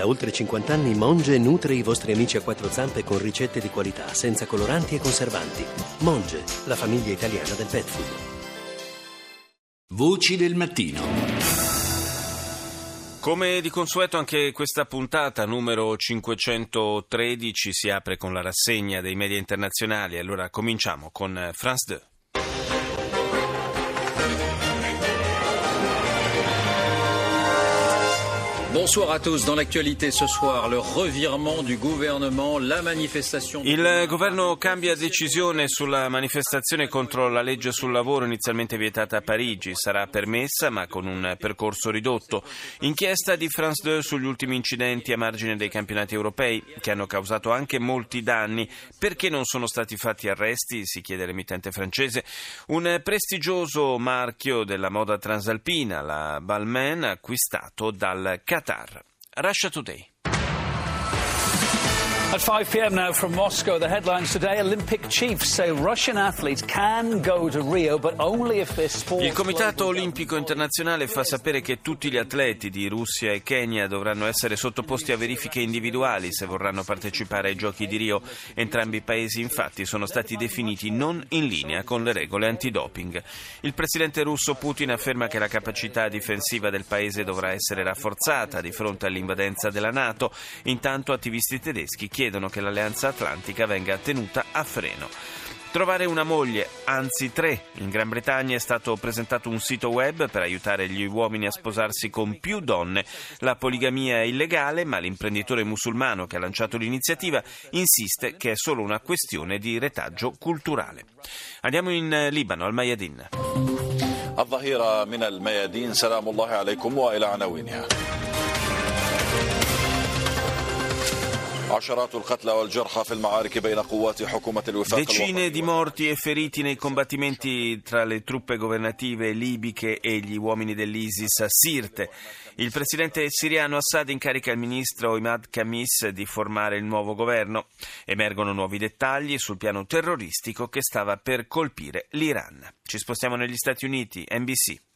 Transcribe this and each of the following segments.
Da oltre 50 anni Monge nutre i vostri amici a quattro zampe con ricette di qualità, senza coloranti e conservanti. Monge, la famiglia italiana del pet food. Voci del mattino. Come di consueto anche questa puntata numero 513 si apre con la rassegna dei media internazionali. Allora cominciamo con France 2. Il governo cambia decisione sulla manifestazione contro la legge sul lavoro inizialmente vietata a Parigi. Sarà permessa ma con un percorso ridotto. Inchiesta di France 2 sugli ultimi incidenti a margine dei campionati europei che hanno causato anche molti danni. Perché non sono stati fatti arresti? Si chiede l'emittente francese. Un prestigioso marchio della moda transalpina, la Balmain, acquistato dal Qatar. Qatar. Russia Today. At 5 p.m. now from Moscow, the headlines today Olympic chiefs say Russian athletes can go to Rio, but only if their sport. Il Comitato Olimpico Internazionale fa sapere che tutti gli atleti di Russia e Kenya dovranno essere sottoposti a verifiche individuali se vorranno partecipare ai Giochi di Rio. Entrambi i paesi, infatti, sono stati definiti non in linea con le regole antidoping. Il presidente russo Putin afferma che la capacità difensiva del paese dovrà essere rafforzata di fronte all'invadenza della NATO. Intanto attivisti tedeschi chiedono che l'Alleanza Atlantica venga tenuta a freno. Trovare una moglie, anzi tre. In Gran Bretagna è stato presentato un sito web per aiutare gli uomini a sposarsi con più donne. La poligamia è illegale, ma l'imprenditore musulmano che ha lanciato l'iniziativa insiste che è solo una questione di retaggio culturale. Andiamo in Libano, al Mayadin. الظهيرة من الميادين سلام الله عليكم وإلى عناوينها Decine di morti e feriti nei combattimenti tra le truppe governative libiche e gli uomini dell'ISIS a Sirte. Il presidente siriano Assad incarica il ministro Imad Khamis di formare il nuovo governo. Emergono nuovi dettagli sul piano terroristico che stava per colpire l'Iran. Ci spostiamo negli Stati Uniti, NBC.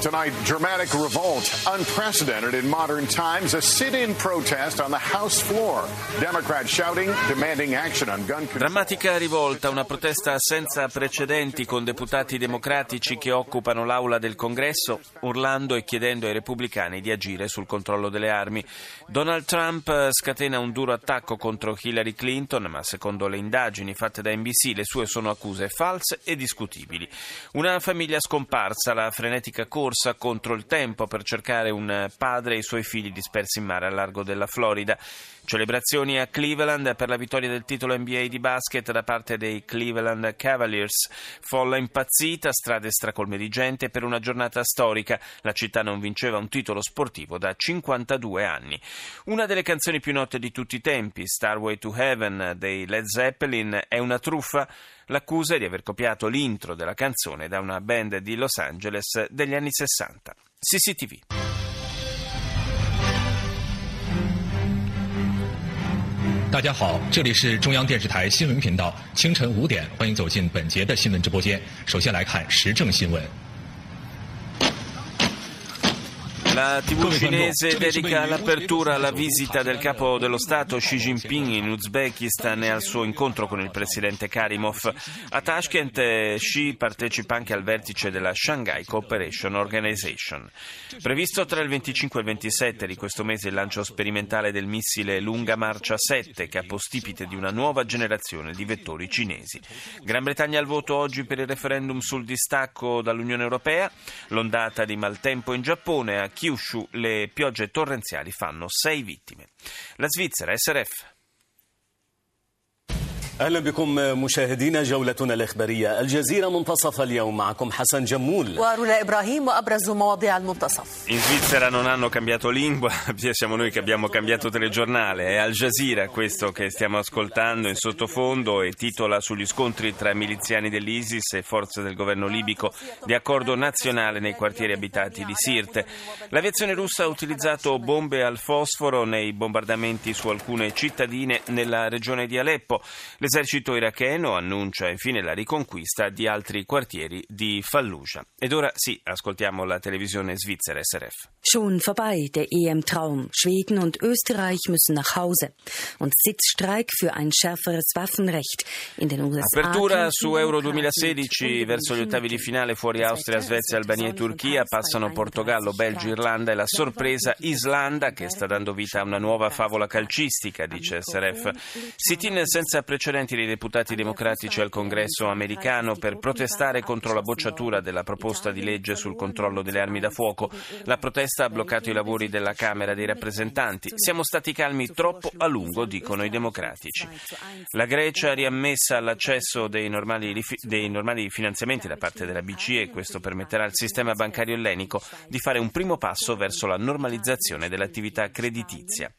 Tonight, dramatic revolt, unprecedented in modern times. A sit-in protest on the House floor. Democrats shouting, demanding action on gun control. Drammatica rivolta, una protesta senza precedenti con deputati democratici che occupano l'aula del Congresso, urlando e chiedendo ai repubblicani di agire sul controllo delle armi. Donald Trump scatena un duro attacco contro Hillary Clinton, ma secondo le indagini fatte da NBC le sue sono accuse false e discutibili. Una famiglia scomparsa, la frenetica corsa contro il tempo per cercare un padre e i suoi figli dispersi in mare al largo della Florida. Celebrazioni a Cleveland per la vittoria del titolo NBA di basket da parte dei Cleveland Cavaliers. Folla impazzita, strade stracolme di gente per una giornata storica. La città non vinceva un titolo sportivo da 52 anni. Una delle canzoni più note di tutti i tempi, Starway to Heaven dei Led Zeppelin, è una truffa. L'accusa è di aver copiato l'intro della canzone da una band di Los Angeles degli anni 60. CCTV. 大家好，这里是中央电视台新闻频道，清晨五点，欢迎走进本节的新闻直播间。首先来看时政新闻。La TV cinese dedica l'apertura alla visita del capo dello Stato Xi Jinping in Uzbekistan e al suo incontro con il presidente Karimov. A Tashkent Xi partecipa anche al vertice della Shanghai Cooperation Organization. Previsto tra il 25 e il 27 di questo mese il lancio sperimentale del missile Lunga Marcia 7, capostipite di una nuova generazione di vettori cinesi. Gran Bretagna al voto oggi per il referendum sul distacco dall'Unione Europea. L'ondata di maltempo in Giappone a Kyushu le piogge torrenziali fanno sei vittime. La Svizzera, SRF. اهلا بكم مشاهدينا جولتنا الاخباريه الجزيره منتصف اليوم معكم حسن جمول ورولا ابراهيم وابرز مواضيع المنتصف In Svizzera non hanno cambiato lingua, siamo noi che abbiamo cambiato telegiornale. È Al Jazeera questo che stiamo ascoltando in sottofondo e titola sugli scontri tra miliziani dell'ISIS e forze del governo libico di accordo nazionale nei quartieri abitati di Sirte. L'aviazione russa ha utilizzato bombe al fosforo nei bombardamenti su alcune cittadine nella regione di Aleppo. Le L'esercito iracheno annuncia infine la riconquista di altri quartieri di Fallujah. Ed ora sì, ascoltiamo la televisione svizzera SRF. Schon vorbei der EM-Traum. Schweden und Österreich müssen nach Hause. Und Sitzstreik für ein schärferes Waffenrecht. In den USA Apertura su Euro 2016 verso gli ottavi di finale fuori Austria, Svezia, Albania e Turchia. Passano Portogallo, Belgio, Irlanda e la sorpresa Islanda che sta dando vita a una nuova favola calcistica, dice SRF. Sit-in senza precedenti dei deputati democratici al congresso americano per protestare contro la bocciatura della proposta di legge sul controllo delle armi da fuoco. La protesta ha bloccato i lavori della Camera dei rappresentanti. Siamo stati calmi troppo a lungo, dicono i democratici. La Grecia ha riammessa all'accesso dei normali, dei normali finanziamenti da parte della BCE e questo permetterà al sistema bancario ellenico di fare un primo passo verso la normalizzazione dell'attività creditizia.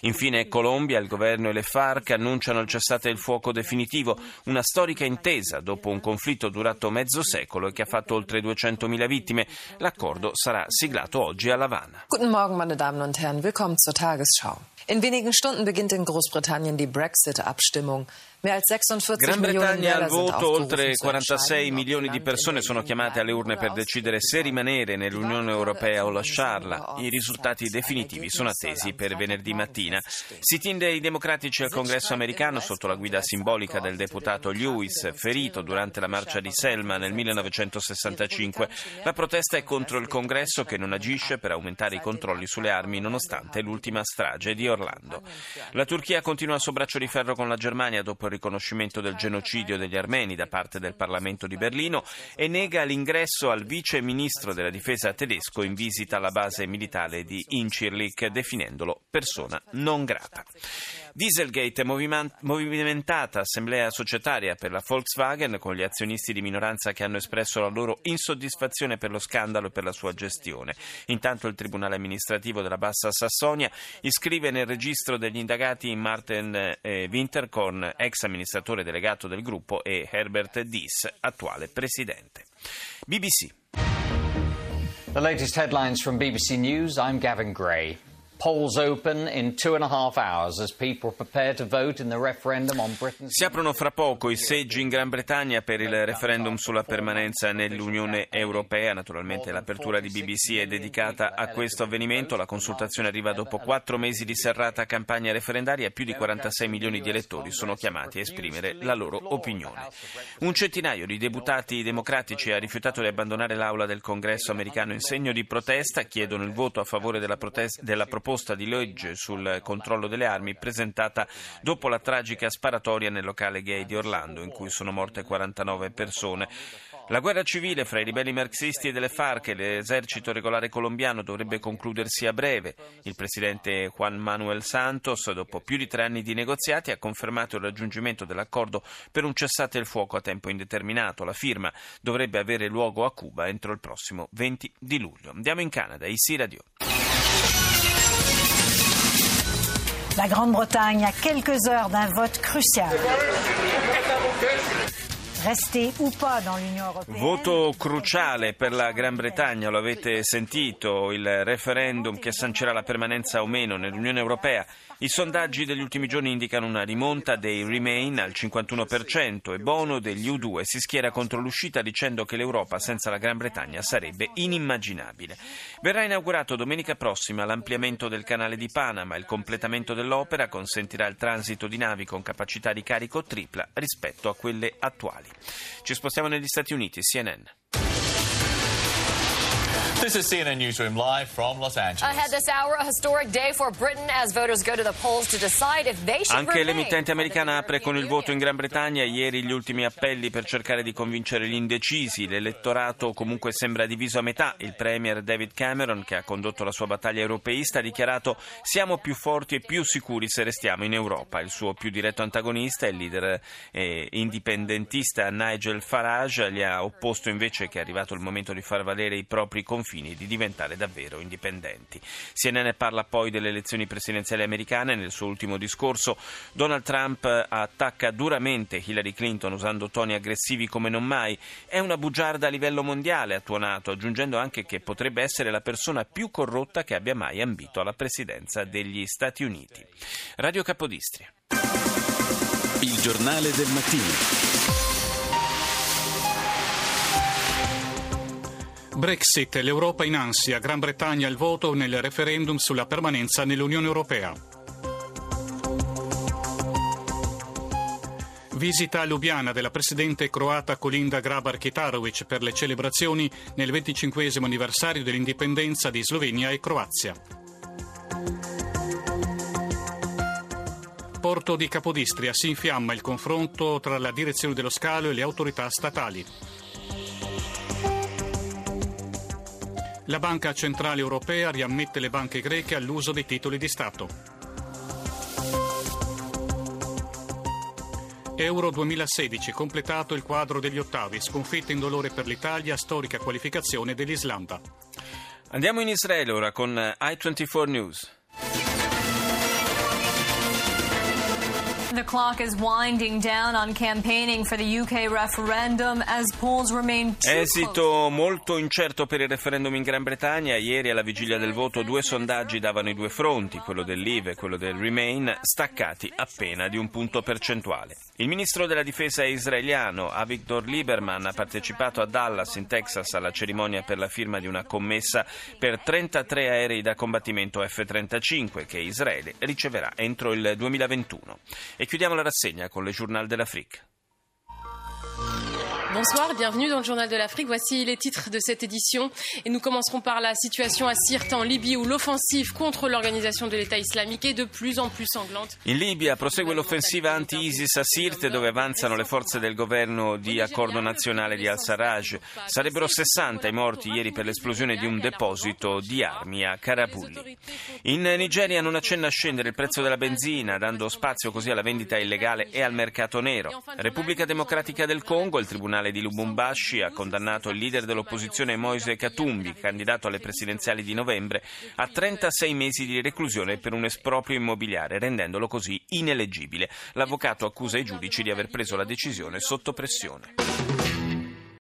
Infine Colombia, il governo e le FARC annunciano il cessate il fuoco definitivo, una storica intesa dopo un conflitto durato mezzo secolo e che ha fatto oltre 200.000 vittime. L'accordo sarà siglato oggi a La Habana. Guten Morgen, meine Damen und Herren, willkommen zur Tagesschau. In wenigen Stunden beginnt in Großbritannien die Brexit-Abstimmung. Gran Bretagna al voto, oltre 46 milioni di persone sono chiamate alle urne per decidere se rimanere nell'Unione Europea o lasciarla. I risultati definitivi sono attesi per venerdì mattina. Sit-in dei democratici al congresso americano sotto la guida simbolica del deputato Lewis, ferito durante la marcia di Selma nel 1965. La protesta è contro il congresso che non agisce per aumentare i controlli sulle armi nonostante l'ultima strage di Orlando. La Turchia continua a suo braccio di ferro con la Germania dopo il riconoscimento del genocidio degli armeni da parte del Parlamento di Berlino e nega l'ingresso al vice ministro della difesa tedesco in visita alla base militare di Incirlik definendolo persona non grata. Dieselgate, movimentata assemblea societaria per la Volkswagen con gli azionisti di minoranza che hanno espresso la loro insoddisfazione per lo scandalo e per la sua gestione. Intanto il Tribunale amministrativo della Bassa Sassonia iscrive nel registro degli indagati Martin eh, Winterkorn, ex amministratore delegato del gruppo, e Herbert Dies, attuale presidente. BBC. The latest headlines from BBC News. I'm Gavin Gray. Si aprono fra poco i seggi in Gran Bretagna per il referendum sulla permanenza nell'Unione Europea. Naturalmente l'apertura di BBC è dedicata a questo avvenimento. La consultazione arriva dopo quattro mesi di serrata campagna referendaria. Più di 46 milioni di elettori sono chiamati a esprimere la loro opinione. Un centinaio di deputati democratici ha rifiutato di abbandonare l'aula del Congresso americano in segno di protesta. Chiedono il voto a favore della, protesta, della proposta proposta di legge sul controllo delle armi presentata dopo la tragica sparatoria nel locale gay di Orlando in cui sono morte 49 persone. La guerra civile fra i ribelli marxisti e delle FARC e l'esercito regolare colombiano dovrebbe concludersi a breve. Il presidente Juan Manuel Santos, dopo più di tre anni di negoziati, ha confermato il raggiungimento dell'accordo per un cessate il fuoco a tempo indeterminato. La firma dovrebbe avere luogo a Cuba entro il prossimo 20 di luglio. Andiamo in Canada, IC Radio. La Grande-Bretagne a quelques heures d'un vote crucial. Voto cruciale per la Gran Bretagna, lo avete sentito, il referendum che sancerà la permanenza o meno nell'Unione Europea. I sondaggi degli ultimi giorni indicano una rimonta dei Remain al 51% e Bono degli U2 si schiera contro l'uscita dicendo che l'Europa senza la Gran Bretagna sarebbe inimmaginabile. Verrà inaugurato domenica prossima l'ampliamento del canale di Panama. Il completamento dell'opera consentirà il transito di navi con capacità di carico tripla rispetto a quelle attuali. Ci spostiamo negli Stati Uniti, CNN. This is CNN Newsroom live from Los Angeles. Ahead this hour, a historic day for Britain as voters go to the polls to decide if they should Anche l'emittente americana apre con il voto in Gran Bretagna. Ieri gli ultimi appelli per cercare di convincere gli indecisi. L'elettorato comunque sembra diviso a metà. Il premier David Cameron, che ha condotto la sua battaglia europeista, ha dichiarato siamo più forti e più sicuri se restiamo in Europa. Il suo più diretto antagonista, il leader eh, indipendentista Nigel Farage, gli ha opposto invece che è arrivato il momento di far valere i propri confini fini di diventare davvero indipendenti. CNN parla poi delle elezioni presidenziali americane. Nel suo ultimo discorso Donald Trump attacca duramente Hillary Clinton usando toni aggressivi come non mai. È una bugiarda a livello mondiale, ha tuonato, aggiungendo anche che potrebbe essere la persona più corrotta che abbia mai ambito alla presidenza degli Stati Uniti. Radio Capodistria. Il giornale del mattino. Brexit, l'Europa in ansia, Gran Bretagna al voto nel referendum sulla permanenza nell'Unione Europea. Visita a Lubiana della presidente croata Kolinda Grabar-Kitarovic per le celebrazioni nel 25 anniversario dell'indipendenza di Slovenia e Croazia. Porto di Capodistria si infiamma il confronto tra la direzione dello scalo e le autorità statali. La Banca Centrale Europea riammette le banche greche all'uso dei titoli di Stato. Euro 2016, completato il quadro degli ottavi, sconfitta in dolore per l'Italia, storica qualificazione dell'Islanda. Andiamo in Israele ora con i24 News. The clock is winding down on campaigning for the UK referendum as polls remain too Esito molto incerto per il referendum in Gran Bretagna. Ieri alla vigilia del voto due sondaggi davano i due fronti, quello del Leave e quello del Remain, staccati appena di un punto percentuale. Il ministro della difesa israeliano Avigdor Lieberman ha partecipato a Dallas in Texas alla cerimonia per la firma di una commessa per 33 aerei da combattimento F-35 che Israele riceverà entro il 2021. E chiudiamo la rassegna con le Journal de l'Afrique. Bonsoir, bienvenue dans le Journal de l'Afrique. Voici les titres de cette édition. Et nous commencerons par la situation à Sirte en Libye où l'offensive contre l'organisation de l'État islamique est de plus en plus sanglante. In Libia prosegue l'offensiva anti-ISIS a Sirte dove avanzano le forze del governo di accordo nazionale di al-Sarraj. Sarebbero 60 i morti ieri per l'esplosione di un deposito di armi a Karabulli. In Nigeria non accenna a scendere il prezzo della benzina, dando spazio così alla vendita illegale e al mercato nero. Repubblica Democratica del Congo, il Tribunale tribunale di Lubumbashi ha condannato il leader dell'opposizione Moise Katumbi, candidato alle presidenziali di novembre, a 36 mesi di reclusione per un esproprio immobiliare, rendendolo così ineleggibile. L'avvocato accusa i giudici di aver preso la decisione sotto pressione.